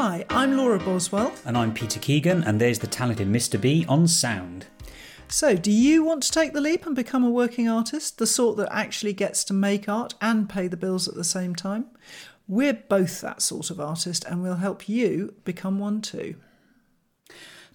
Hi, I'm Laura Boswell. And I'm Peter Keegan, and there's the talented Mr. B on sound. So, do you want to take the leap and become a working artist, the sort that actually gets to make art and pay the bills at the same time? We're both that sort of artist, and we'll help you become one too.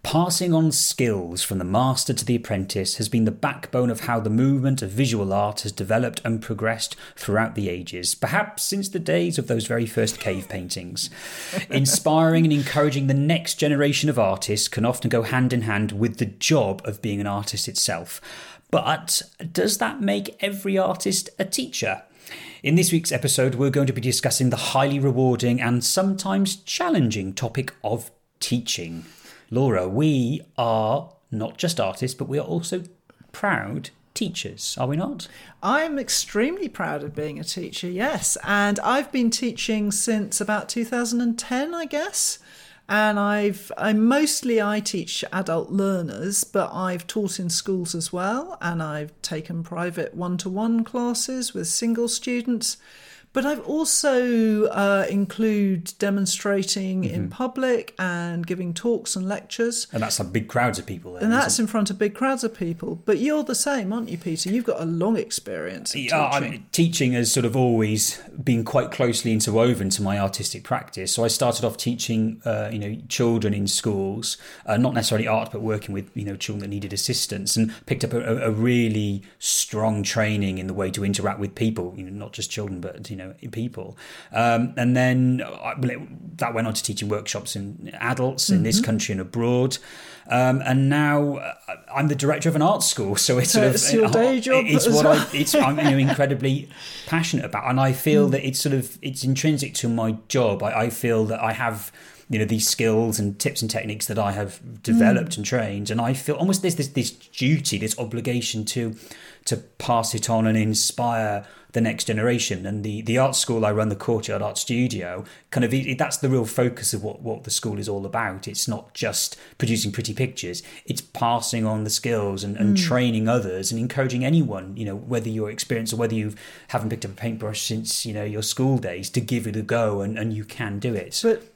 Passing on skills from the master to the apprentice has been the backbone of how the movement of visual art has developed and progressed throughout the ages, perhaps since the days of those very first cave paintings. Inspiring and encouraging the next generation of artists can often go hand in hand with the job of being an artist itself. But does that make every artist a teacher? In this week's episode, we're going to be discussing the highly rewarding and sometimes challenging topic of teaching. Laura, we are not just artists, but we are also proud teachers, are we not? I'm extremely proud of being a teacher, yes. And I've been teaching since about 2010, I guess. And I've I mostly I teach adult learners, but I've taught in schools as well, and I've taken private one-to-one classes with single students. But I've also uh, include demonstrating mm-hmm. in public and giving talks and lectures. And that's some big crowds of people. Then, and that's in front of big crowds of people. But you're the same, aren't you, Peter? You've got a long experience. yeah, teaching. I mean, teaching has sort of always been quite closely interwoven to my artistic practice. So I started off teaching, uh, you know, children in schools, uh, not necessarily art, but working with you know children that needed assistance, and picked up a, a really strong training in the way to interact with people. You know, not just children, but you know know people. Um, and then uh, that went on to teaching workshops in adults in mm-hmm. this country and abroad. Um, and now uh, I'm the director of an art school, so it's sort of your day job. It's what well. I, it's I'm you know, incredibly passionate about, and I feel mm. that it's sort of it's intrinsic to my job. I, I feel that I have you know these skills and tips and techniques that I have developed mm. and trained, and I feel almost there's this this duty, this obligation to to pass it on and inspire the next generation. And the, the art school I run, the Courtyard Art Studio, kind of that's the real focus of what, what the school is all about. It's not just producing pretty pictures, it's passing on the skills and, and mm. training others and encouraging anyone, you know, whether you're experienced or whether you haven't picked up a paintbrush since, you know, your school days, to give it a go and, and you can do it. But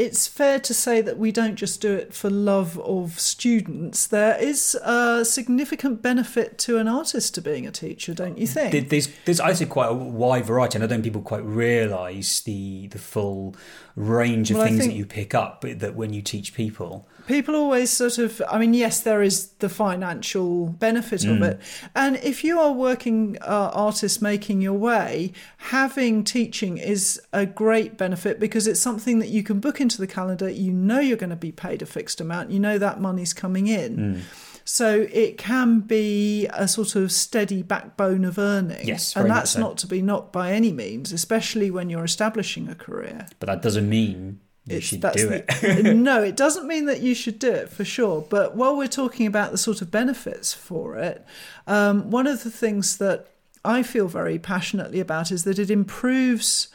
it's fair to say that we don't just do it for love of students. There is a significant benefit to an artist to being a teacher, don't you think? There's, there's I quite a wide variety, and I don't think people quite realise the the full range of well, things that you pick up that when you teach people. People always sort of i mean yes there is the financial benefit mm. of it. And if you are working uh, artist making your way having teaching is a great benefit because it's something that you can book into the calendar. You know you're going to be paid a fixed amount. You know that money's coming in. Mm. So it can be a sort of steady backbone of earning. Yes, and that's so. not to be knocked by any means, especially when you're establishing a career. But that doesn't mean you it's, should do it. no, it doesn't mean that you should do it for sure. But while we're talking about the sort of benefits for it, um, one of the things that I feel very passionately about is that it improves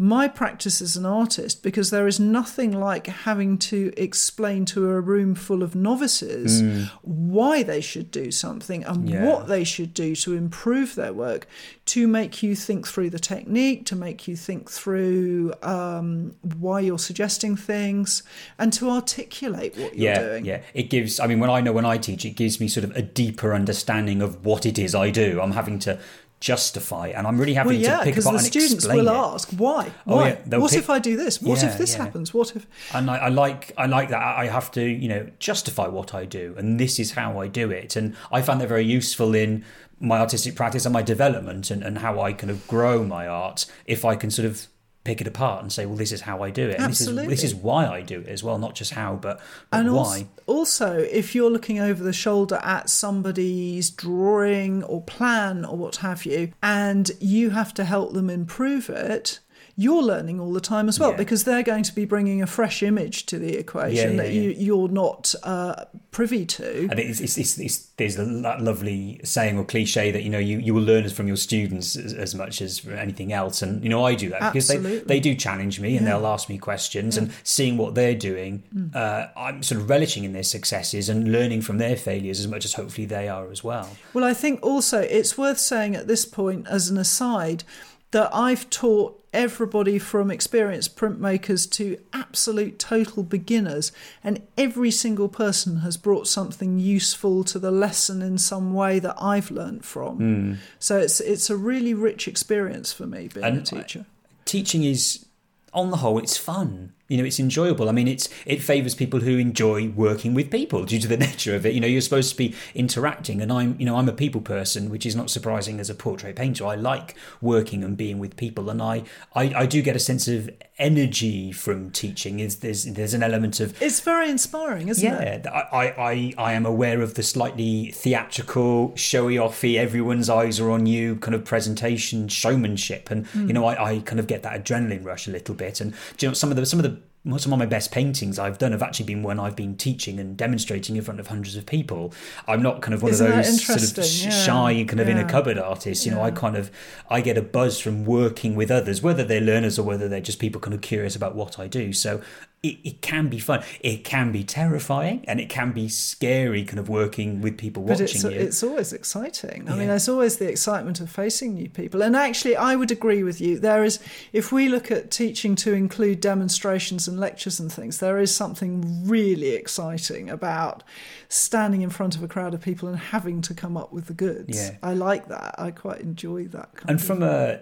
my practice as an artist because there is nothing like having to explain to a room full of novices mm. why they should do something and yeah. what they should do to improve their work to make you think through the technique to make you think through um, why you're suggesting things and to articulate what you're yeah, doing yeah it gives i mean when i know when i teach it gives me sort of a deeper understanding of what it is i do i'm having to justify and i'm really happy well, yeah, to pick apart the and students will it. ask why? Oh, why? yeah, what pick, if i do this? What yeah, if this yeah. happens? What if and I, I, like i like that. I have to you know justify what i do and this is how i do it. And i find that very useful in my artistic practice and my development and, and how i kind of grow my art if i can sort of pick it apart and say, well, this is how I do it. And Absolutely. This is, this is why I do it as well, not just how, but, but and why. Also, if you're looking over the shoulder at somebody's drawing or plan or what have you, and you have to help them improve it, you're learning all the time as well yeah. because they're going to be bringing a fresh image to the equation yeah, yeah, that you, you're not uh, privy to. And it's, it's, it's, it's, there's a lovely saying or cliche that you know you, you will learn from your students as, as much as anything else, and you know I do that Absolutely. because they, they do challenge me and they'll ask me questions, and seeing what they're doing, mm. uh, I'm sort of relishing in their successes and learning from their failures as much as hopefully they are as well. Well, I think also it's worth saying at this point as an aside that I've taught everybody from experienced printmakers to absolute total beginners, and every single person has brought something useful to the lesson in some way that I've learned from. Hmm. So it's it's a really rich experience for me being a And teacher. teaching is on the whole it's fun you know it's enjoyable. I mean it's it favors people who enjoy working with people due to the nature of it. You know you're supposed to be interacting and i'm you know i'm a people person which is not surprising as a portrait painter. I like working and being with people and i i, I do get a sense of energy from teaching. Is there's there's an element of It's very inspiring, isn't it? yeah, I, I, I am aware of the slightly theatrical, showy offy, everyone's eyes are on you kind of presentation, showmanship, and hmm. you know, I, I kind of get that adrenaline rush a little bit. And do you know, some of the some of the some of my best paintings I've done have actually been when I've been teaching and demonstrating in front of hundreds of people. I'm not kind of one Isn't of those sort of sh- Yeah, shy kind of in a cupboard artists. You know, I kind of I get a buzz from working with others, whether they're learners or whether they're just people kind of curious about what I do. So it, it can be fun. It can be terrifying and it can be scary kind of working with people But watching it's, you. it's always exciting. I mean, there's always the excitement of facing new people. And actually, I would agree with you. There is, if we look at teaching to include demonstrations and lectures and things, there is something really exciting about standing in front of a crowd of people and having to come up with the goods. Yeah. I like that. I quite enjoy that kind and of from a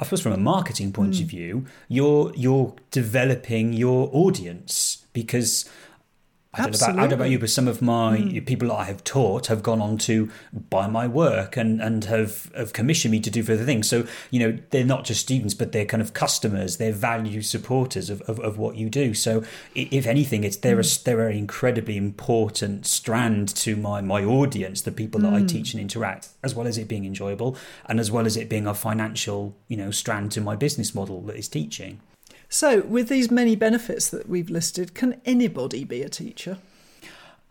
I suppose from a marketing point Hmm. of view, you're you're developing your audience because I don't, know about, I don't know about Hmm. you, but some of my people that I have taught have gone on to buy my work and, and have, have commissioned me to do further things. So, you know, they're not just students, but they're kind of customers, they're value supporters of, of, of what you do. So, if anything, it's they're, a, Hmm. they're an incredibly important strand to my, my audience, the people Hmm. that I teach and interact, as well as it being enjoyable and as well as it being a financial, you know, strand to my business model that is teaching. So, with these many benefits that we've listed, can anybody be a teacher?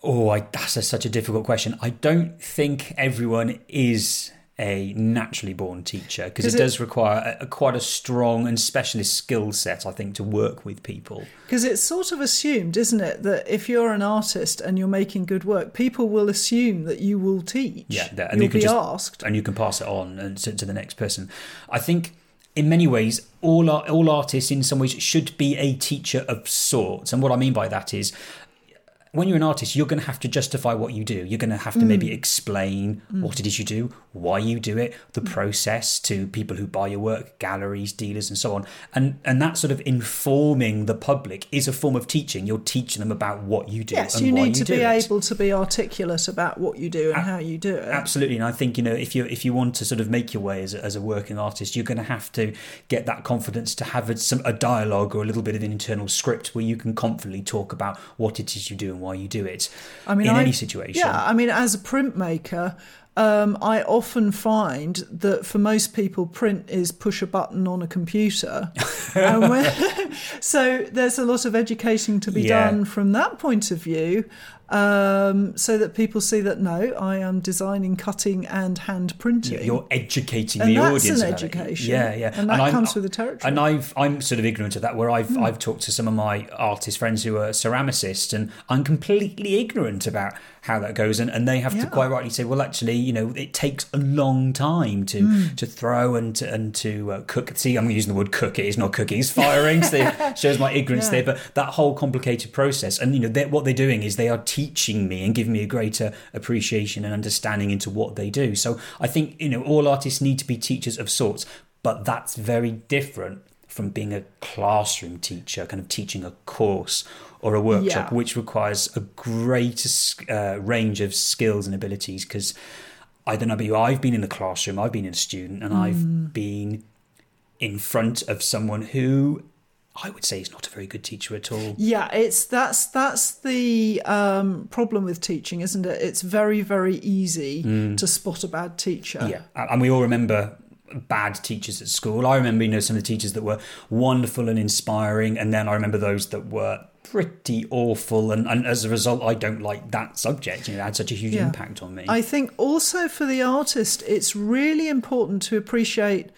Oh, I, that's a, such a difficult question. I don't think everyone is a naturally born teacher because it, it- does require a, a quite a strong and specialist skill set, I think, to work with people. Because it's sort of assumed, isn't it, that if you're an artist and you're making good work, people will assume that you will teach. Yeah, that- and You'll you can be just- asked. and you can pass it on and to, to the next person. I think in many ways, all all artists in some ways should be a teacher of sorts. And what I mean by that is. When you're an artist, you're going to have to justify what you do. You're going to have to Mm. maybe explain what it is you do, why you do it, the Mm. process to people who buy your work, galleries, dealers, and so on. And and that sort of informing the public is a form of teaching. You're teaching them about what you do Yes, and you need you to be it. able to be articulate about what you do and how you do it. Absolutely, and I think you know if you if you want to sort of make your way as a, as a working artist, you're going to have to get that confidence to have a, some a dialogue or a little bit of an internal script where you can confidently talk about what it is you do and why you do it. I mean, in I- any situation, Yeah, I mean, as a printmaker, um, I often find that for most people, print is push a button on a computer. so there's a lot of educating to be Yeah. done from that point of view. Um, so that people see that no, I am designing, cutting, and hand printing. you're educating and the that's audience. an about it. education. Yeah, yeah, and that I'm- comes with the territory. And I've I'm sort of ignorant of that. Where I've Hmm. I've talked to some of my artist friends who are ceramicists, and I'm completely ignorant about how that goes, and, and they have Yeah. to quite rightly say, well, actually, you know, it takes a long time to Hmm. to throw and to, and to uh, cook. See, I'm using the word cook. It is not cooking. It's firing. so it shows my ignorance Yeah. there. But that whole complicated process, and you know, what they're doing is they are teaching me and giving me a greater appreciation and understanding into what they do. So I think you know, all artists need to be teachers of sorts, but that's very different from being a classroom teacher, kind of teaching a course or a workshop, Yeah. which requires a greater uh, range of skills and abilities. Because I don't know about you, I've been in the classroom, I've been a student, and Mm. I've been in front of someone who I would say is not a very good teacher at all. Yeah, it's that's that's the um, problem with teaching, isn't it? It's very very easy to spot a bad teacher. Mm. Yeah, and we all remember bad teachers at school. I remember, you know, some of the teachers that were wonderful and inspiring, and then I remember those that were pretty awful, and, and as a result, I don't like that subject. You know, it had such a huge Yeah. impact on me. I think also for the artist, it's really important to appreciate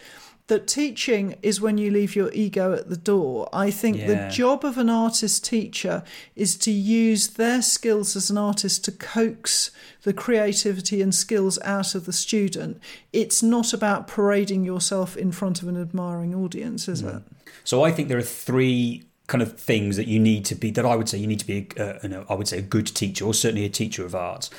that teaching is when you leave your ego at the door. I think Yeah. the job of an artist teacher is to use their skills as an artist to coax the creativity and skills out of the student. It's not about parading yourself in front of an admiring audience, is it? So I think there are three kind of things that you need to be that I would say you need to be uh, you know, I would say a good teacher or certainly a teacher of art.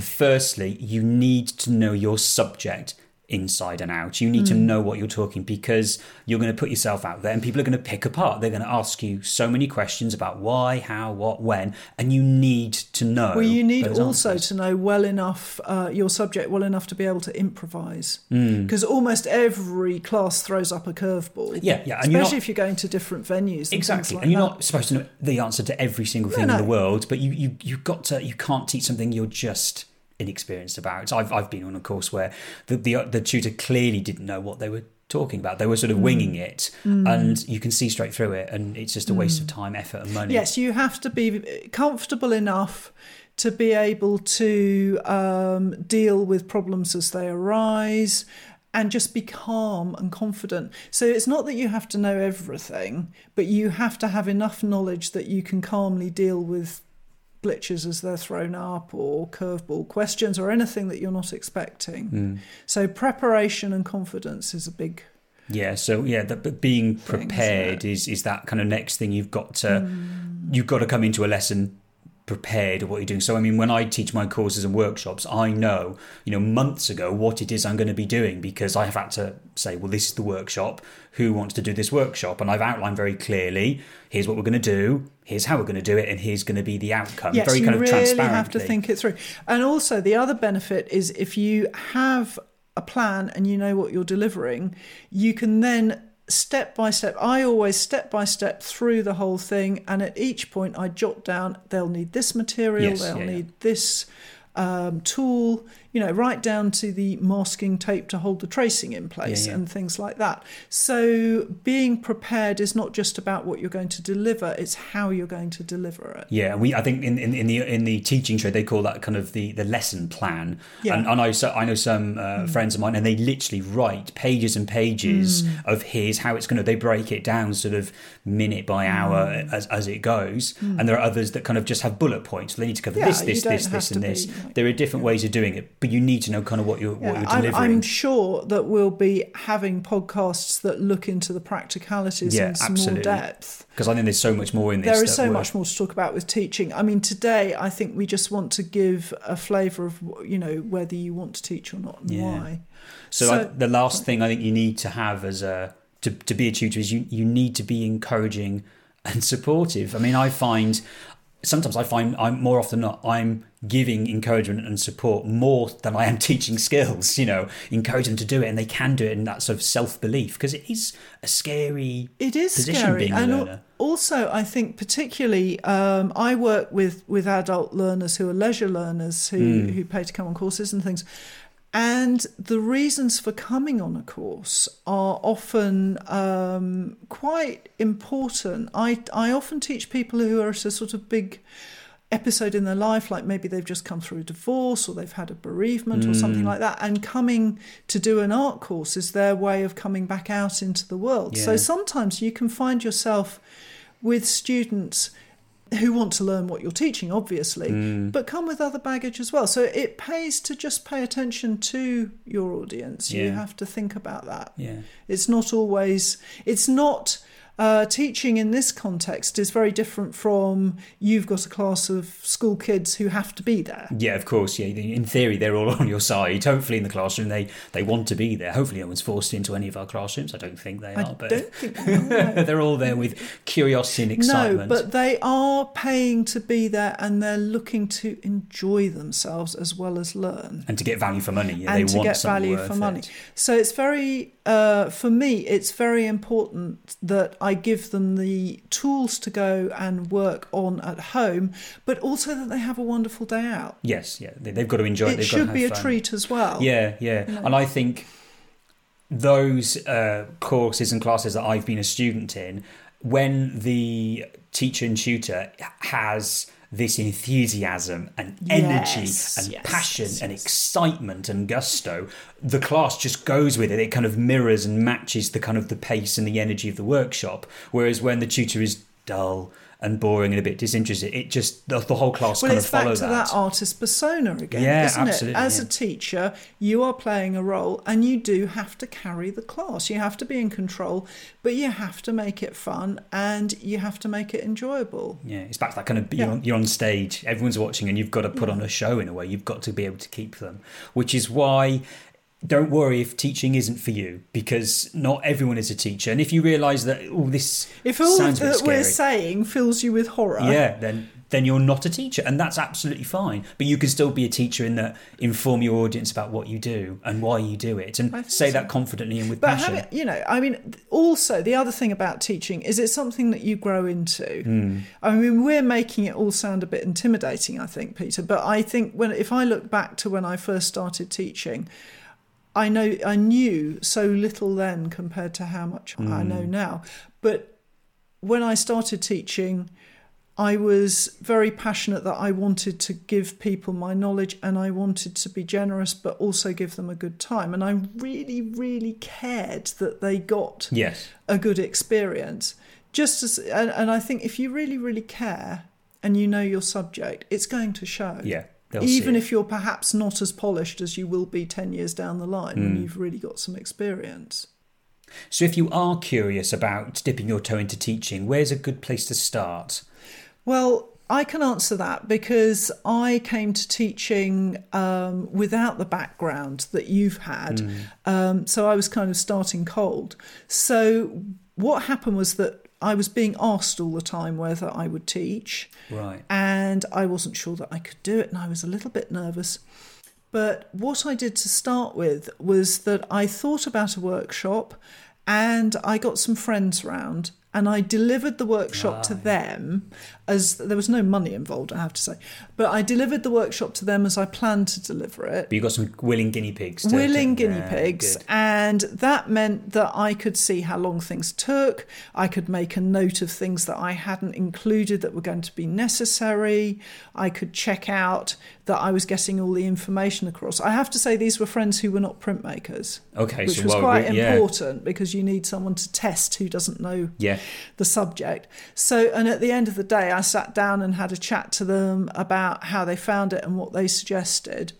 Firstly, you need to know your subject inside and out. You need to Hmm. know what you're talking because you're going to put yourself out there and people are going to pick apart. They're going to ask you so many questions about why, how, what, when, and you need to know. Well, you need also answers. to know well enough uh, your subject well enough to be able to improvise. Hmm. Because almost every class throws up a curveball. Yeah, yeah, Especially not- if you're going to different venues. And Exactly, like and you're that. not supposed to know the answer to every single thing no. in the world, but you you you've got to you can't teach something you're just inexperienced about. I've I've been on a course where the the, the tutor clearly didn't know what they were talking about. They were sort of Mm. winging it, and you can see straight through it, and it's just a waste of time, effort, and money. Yes, you have to be comfortable enough to be able to um, deal with problems as they arise and just be calm and confident. So it's not that you have to know everything, but you have to have enough knowledge that you can calmly deal with glitches as they're thrown up or curveball questions or anything that you're not expecting. Mm. So preparation and confidence is a big Yeah, so yeah, that but being prepared is is that kind of next thing you've got to Hmm. you've got to come into a lesson prepared of what you're doing. So I mean, when I teach my courses and workshops, I know you know months ago what it is I'm going to be doing because I have had to say, well, this is the workshop. Who wants to do this workshop? And I've outlined very clearly. Here's what we're going to do. Here's how we're going to do it, and here's going to be the outcome. Yes, very you kind of really transparently. have to think it through. And also, the other benefit is if you have a plan and you know what you're delivering, you can then step by step. I always step by step through the whole thing, and at each point, I jot down they'll need this material, Yes, they'll yeah, yeah. need this um, tool, you know, right down to the masking tape to hold the tracing in place Yeah, yeah. and things like that. So, being prepared is not just about what you're going to deliver; it's how you're going to deliver it. Yeah, we. I think in, in, in the in the teaching trade they call that kind of the, the lesson plan. Yeah. And, and I so I know some uh, mm. friends of mine, and they literally write pages and pages mm. of here's how it's going to. They break it down sort of minute by hour mm. as as it goes. And there are others that kind of just have bullet points. They need to cover Yeah, this, this, this, this, and be this. like- there are different ways of doing it, but you need to know kind of what you're what you're I'm, delivering. I'm sure that we'll be having podcasts that look into the practicalities Yeah, in some absolutely. more depth. because I think there's so much more in this. There is so we're- much more to talk about with teaching. I mean, today I think we just want to give a flavour of you know whether you want to teach or not and Yeah. why. So, So- I, the last thing I think you need to have as a to, to be a tutor is you you need to be encouraging and supportive. I mean, I find sometimes I find I'm more often than not I'm giving encouragement and support more than I am teaching skills. You know, encourage them to do it, and they can do it, and that sort of self belief because it is a scary. It is position scary, being a and learner. also I think particularly um, I work with with adult learners who are leisure learners who Hmm. who pay to come on courses and things. And the reasons for coming on a course are often um, quite important. I, I often teach people who are at a sort of big episode in their life, like maybe they've just come through a divorce or they've had a bereavement or Mm. something like that, and coming to do an art course is their way of coming back out into the world. So sometimes you can find yourself with students who want to learn what you're teaching, obviously, Mm. but come with other baggage as well. So it pays to just pay attention to your audience. You have to think about that. Yeah. It's not always, it's not, uh, teaching in this context is very different from you've got a class of school kids who have to be there. Yeah, of course. Yeah, in theory, they're all on your side. Hopefully, in the classroom, they they want to be there. Hopefully, no one's forced into any of our classrooms. I don't think they I are, but don't think they are. they're all there with curiosity and excitement. No, but they are paying to be there and they're looking to enjoy themselves as well as learn. and to get value for money. Yeah, and they to get value for money. it. So it's very, uh, for me, it's very important that I give them the tools to go and work on at home, but also that they have a wonderful day out. Yes, yeah, they, they've got to enjoy it. it should be a fun. treat as well. Yeah, yeah, and I think those uh, courses and classes that I've been a student in, when the teacher and tutor has this enthusiasm and energy Yes, and yes, passion yes, and excitement and gusto, the class just goes with it. It kind of mirrors and matches the kind of the pace and the energy of the workshop. Whereas when the tutor is dull and boring and a bit disinterested, it just the, the whole class Well, kind it's of follow back to that. that. artist persona again, Yeah, isn't absolutely, it? As yeah. a teacher, you are playing a role and you do have to carry the class. You have to be in control, but you have to make it fun and you have to make it enjoyable. Yeah, it's back to that kind of you're, Yeah. on, you're on stage, everyone's watching, and you've got to put on a show in a way. You've got to be able to keep them, which is why. Don't worry if teaching isn't for you, because not everyone is a teacher. And if you realise that oh, this If all sounds that we're saying fills you with horror, yeah, then then you're not a teacher, and that's absolutely fine. But you can still be a teacher in that inform your audience about what you do and why you do it, and say so. that confidently and with But passion. having, you know, I mean, also the other thing about teaching is it's something that you grow into. Hmm. I mean, we're making it all sound a bit intimidating, I think, Peter. But I think when if I look back to when I first started teaching, I know I knew so little then compared to how much I Hmm. know now. But when I started teaching, I was very passionate that I wanted to give people my knowledge and I wanted to be generous, but also give them a good time. And I really, really cared that they got yes, a good experience. Just as, and, and I think if you really, really care and you know your subject, it's going to show. yeah, they'll Even if you're perhaps not as polished as you will be 10 years down the line when Mm. you've really got some experience. So, if you are curious about dipping your toe into teaching, where's a good place to start? Well, I can answer that because I came to teaching um, without the background that you've had. Um, so I was kind of starting cold. So what happened was that I was being asked all the time whether I would teach, Right. and I wasn't sure that I could do it, and I was a little bit nervous. But what I did to start with was that I thought about a workshop and I got some friends round and I delivered the workshop to them as there was no money involved, I have to say, but I delivered the workshop to them as I planned to deliver it But you got some willing guinea pigs. To, willing guinea yeah, pigs, good. and that meant that I could see how long things took. I could make a note of things that I hadn't included that were going to be necessary. I could check out that I was getting all the information across. I have to say, these were friends who were not printmakers, Okay, which so was well, quite we- yeah, important because you need someone to test who doesn't know yeah, the subject. So, and at the end of the day, I sat down and had a chat to them about how they found it and what they suggested.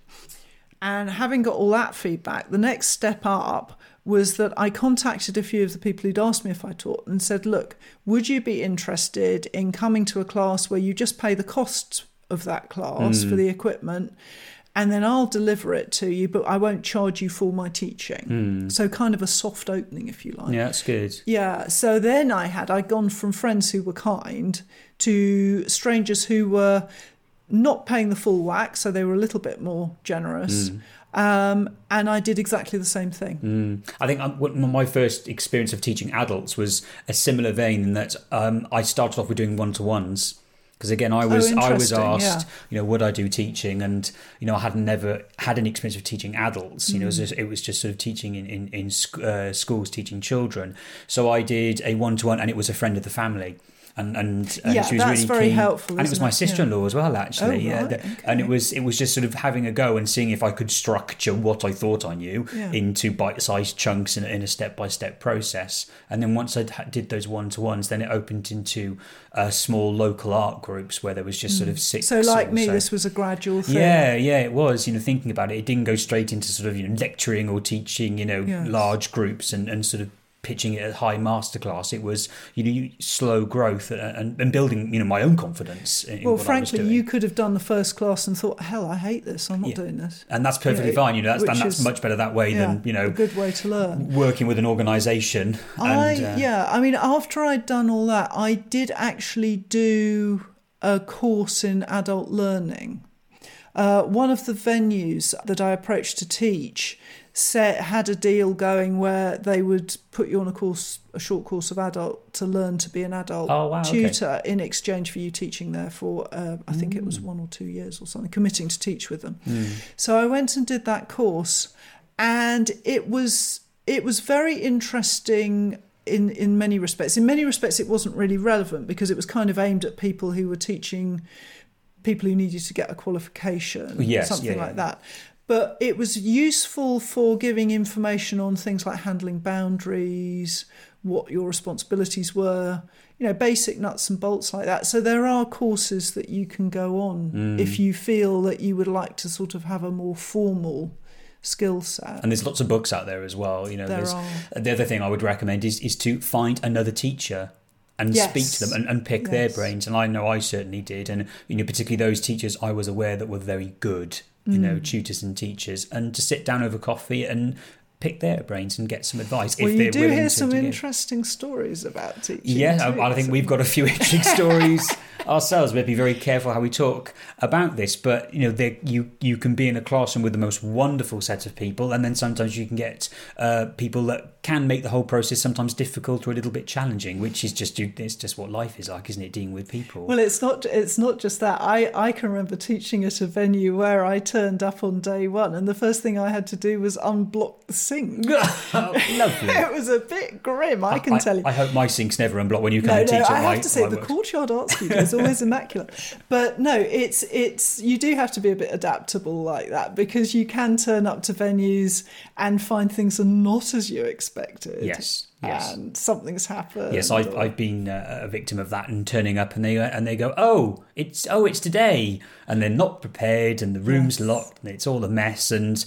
And having got all that feedback, the next step up was that I contacted a few of the people who'd asked me if I taught and said, Look, would you be interested in coming to a class where you just pay the costs of that class mm. for the equipment? And then I'll deliver it to you, but I won't charge you for my teaching. So, kind of a soft opening, if you like. yeah, that's good. Yeah. So then I had I'd gone from friends who were kind to strangers who were not paying the full whack, so they were a little bit more generous. Um, and I did exactly the same thing. Mm. I think um, what- my first experience of teaching adults was a similar vein in that um, I started off with doing one to ones. Because again, I was I was Oh, asked, yeah. you know, would I do teaching, and you know, I had never had any experience of teaching adults. You know, it was Mm. just, it was just sort of teaching in in, in uh, schools, teaching children. So I did a one to one, and it was a friend of the family. And and, and Yeah, she was really very keen. helpful, and it was my sister in law as well, actually. Oh, yeah, right, the- and it was it was just sort of having a go and seeing if I could structure what I thought I knew Yeah. into bite-sized chunks in, a- in a step-by-step process. And then once I did those one-to-ones, then it opened into uh, small local art groups where there was just sort of six. Mm. So, like me, so. this was a gradual thing. Yeah, yeah, it was. You know, thinking about it, it didn't go straight into sort of you know lecturing or teaching. You know, Yes. large groups and, and sort of pitching it at high masterclass. It was you know slow growth and, and, building you know my own confidence. Well, what I was frankly, you could have done the first class and thought, "Hell, I hate this. I'm not Yeah. doing this." and that's perfectly Yeah, fine. You know, that's, and that's is- much better that way Yeah, than you a know good way to learn. working with an organisation. I and, uh, yeah, I mean, after I'd done all that, I did actually do a course in adult learning. Uh, one of the venues that I approached to teach set, had a deal going where they would put you on a course, a short course of adult to learn to be an adult Oh, wow, okay. tutor in exchange for you teaching there for uh, I think it was Mm. one or two years or something, committing to teach with them. Hmm. So I went and did that course, and it was it was very interesting in in many respects. In many respects, it wasn't really relevant because it was kind of aimed at people who were teaching people who needed to get a qualification, Yes, something yeah, yeah. like that. But it was useful for giving information on things like handling boundaries, what your responsibilities were, you know, basic nuts and bolts like that. So there are courses that you can go on Mm. if you feel that you would like to sort of have a more formal skill set. And there's lots of books out there as well. You know, There there's, are. the other thing I would recommend is is to find another teacher and speak to them and, and pick their brains. And I know I certainly did. And you know, particularly those teachers I was aware that were very good. You know, Mm. tutors and teachers, and to sit down over coffee and pick their brains and get some advice. well, if you do hear some interesting stories about teaching. Yeah, too, I, I think we've got a few interesting stories ourselves. We'd be very careful how we talk about this, but you know, there- you you can be in a classroom with the most wonderful set of people, and then sometimes you can get uh, people that can make the whole process sometimes difficult or a little bit challenging, which is just it's just what life is like, isn't it? Dealing with people. Well, it's not. It's not just that. I I can remember teaching at a venue where I turned up on day one, and the first thing I had to do was unblock the sink. Lovely. it was a bit grim, I can tell you. I hope my sink's never unblocked when you come no, and no, teach I have to say the. Courtyard Art Studio is always immaculate. But no, it's it's you do have to be a bit adaptable like that because you can turn up to venues and find things are not as you expected. Yes, yes. And something's happened. Yes, I've, or- I've been uh, a victim of that and turning up and they and they go, oh, it's oh, it's today, and they're not prepared and the room's Yes. locked and it's all a mess and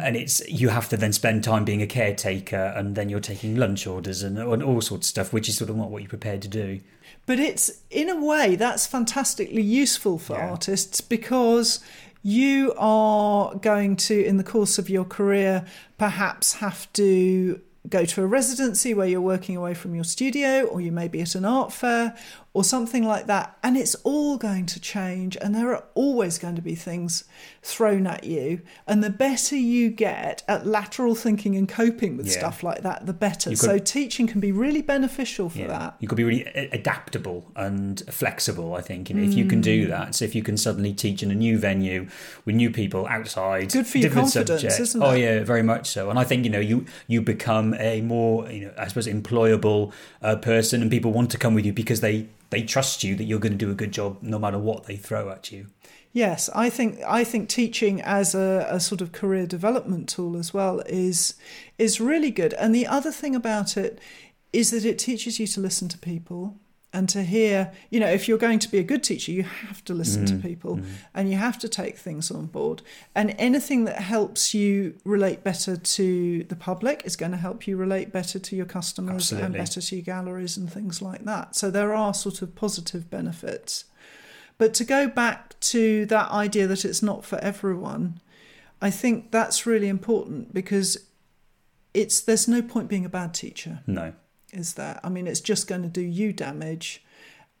and it's you have to then spend time being a caretaker and then you're taking lunch orders and, and all sorts of stuff, which is sort of not what you're prepared to do. But it's in a way that's fantastically useful for Yeah. artists because you are going to, in the course of your career, perhaps have to go to a residency where you're working away from your studio, or you may be at an art fair or something like that. And it's all going to change, and there are always going to be things thrown at you. And the better you get at lateral thinking and coping with Yeah. stuff like that, the better. You've So teaching can be really beneficial for that. You could be really adaptable and flexible, I think. And if you can Mm. do that, so if you can suddenly teach in a new venue with new people outside, Good for your confidence, subjects. isn't Oh yeah, very much so. And I think you know you you become a more you know I suppose employable uh, person, and people want to come with you because they they trust you that you're going to do a good job no matter what they throw at you. Yes, I think I think teaching as a, a sort of career development tool as well is is really good. And the other thing about it is that it teaches you to listen to people and to hear. You know, if you're going to be a good teacher, you have to listen Mm, to people and you have to take things on board. And anything that helps you relate better to the public is going to help you relate better to your customers and better to your galleries and things like that. So there are sort of positive benefits. But to go back to that idea that it's not for everyone, I think that's really important because it's there's no point being a bad teacher, No, is there? I mean, it's just going to do you damage,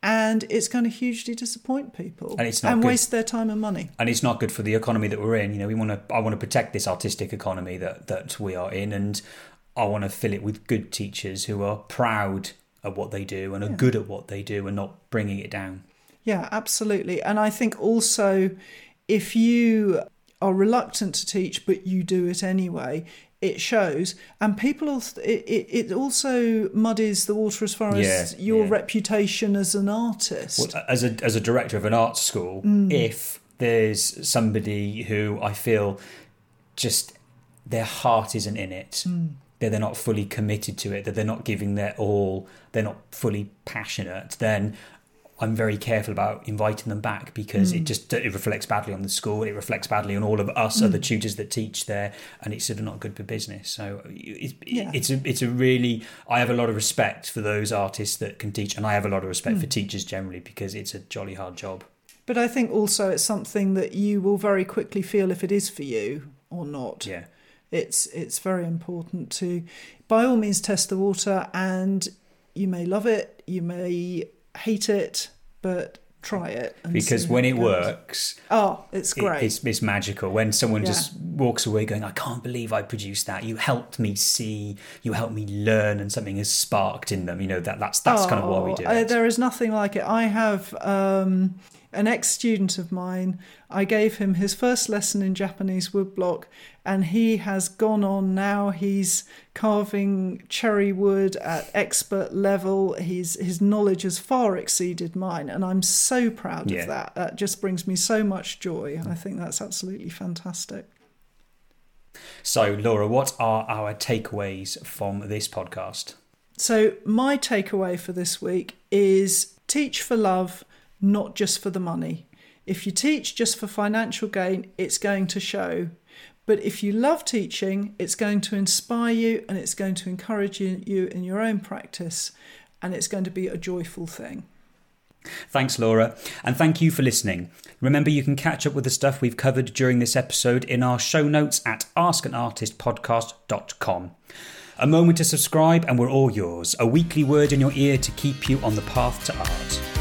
and it's going to hugely disappoint people And it's not good. waste their time and money. and it's not good for the economy that we're in. You know, we want to. I want to protect this artistic economy that that we are in, and I want to fill it with good teachers who are proud of what they do and are good at what they do, and not bringing it down. Yeah, absolutely. And I think also if you are reluctant to teach but you do it anyway, it shows. And people, also, it, it, also muddies the water as far as Yeah, your yeah. reputation as an artist. Well, as a as a director of an art school, mm. if there's somebody who I feel just their heart isn't in it, mm. that they're not fully committed to it, that they're not giving their all, they're not fully passionate, then I'm very careful about inviting them back because it mm. just it reflects badly on the school, it reflects badly on all of us other mm. tutors that teach there, and it's sort of not good for business. So it, Yeah. it's a it's a really I have a lot of respect for those artists that can teach, and I have a lot of respect for mm. teachers generally because it's a jolly hard job. But I think also it's something that you will very quickly feel if it is for you or not. Yeah. It's it's very important to by all means test the water and you may love it, you may hate it, but try it. and Because when it works, Oh, it's it- great. it's, it's magical. When someone Yeah. just walks away going, I can't believe I produced that. You helped me see, you helped me learn, and something has sparked in them. You know, that that's that's kind of why we Oh, do uh, it. there is nothing like it. I have um, an ex student of mine. I gave him his first lesson in Japanese woodblock, and he has gone on now. He's carving cherry wood at expert level. He's, his knowledge has far exceeded mine, and I'm so proud Yeah. of that. That just brings me so much joy. I think that's absolutely fantastic. So, Laura, what are our takeaways from this podcast? So, my takeaway for this week is teach for love, not just for the money. If you teach just for financial gain, it's going to show. But if you love teaching, it's going to inspire you and it's going to encourage you, in your own practice, and it's going to be a joyful thing. Thanks, Laura, and thank you for listening. Remember, you can catch up with the stuff we've covered during this episode in our show notes at askanartistpodcast.com. A moment to subscribe, and we're all yours. A weekly word in your ear to keep you on the path to art.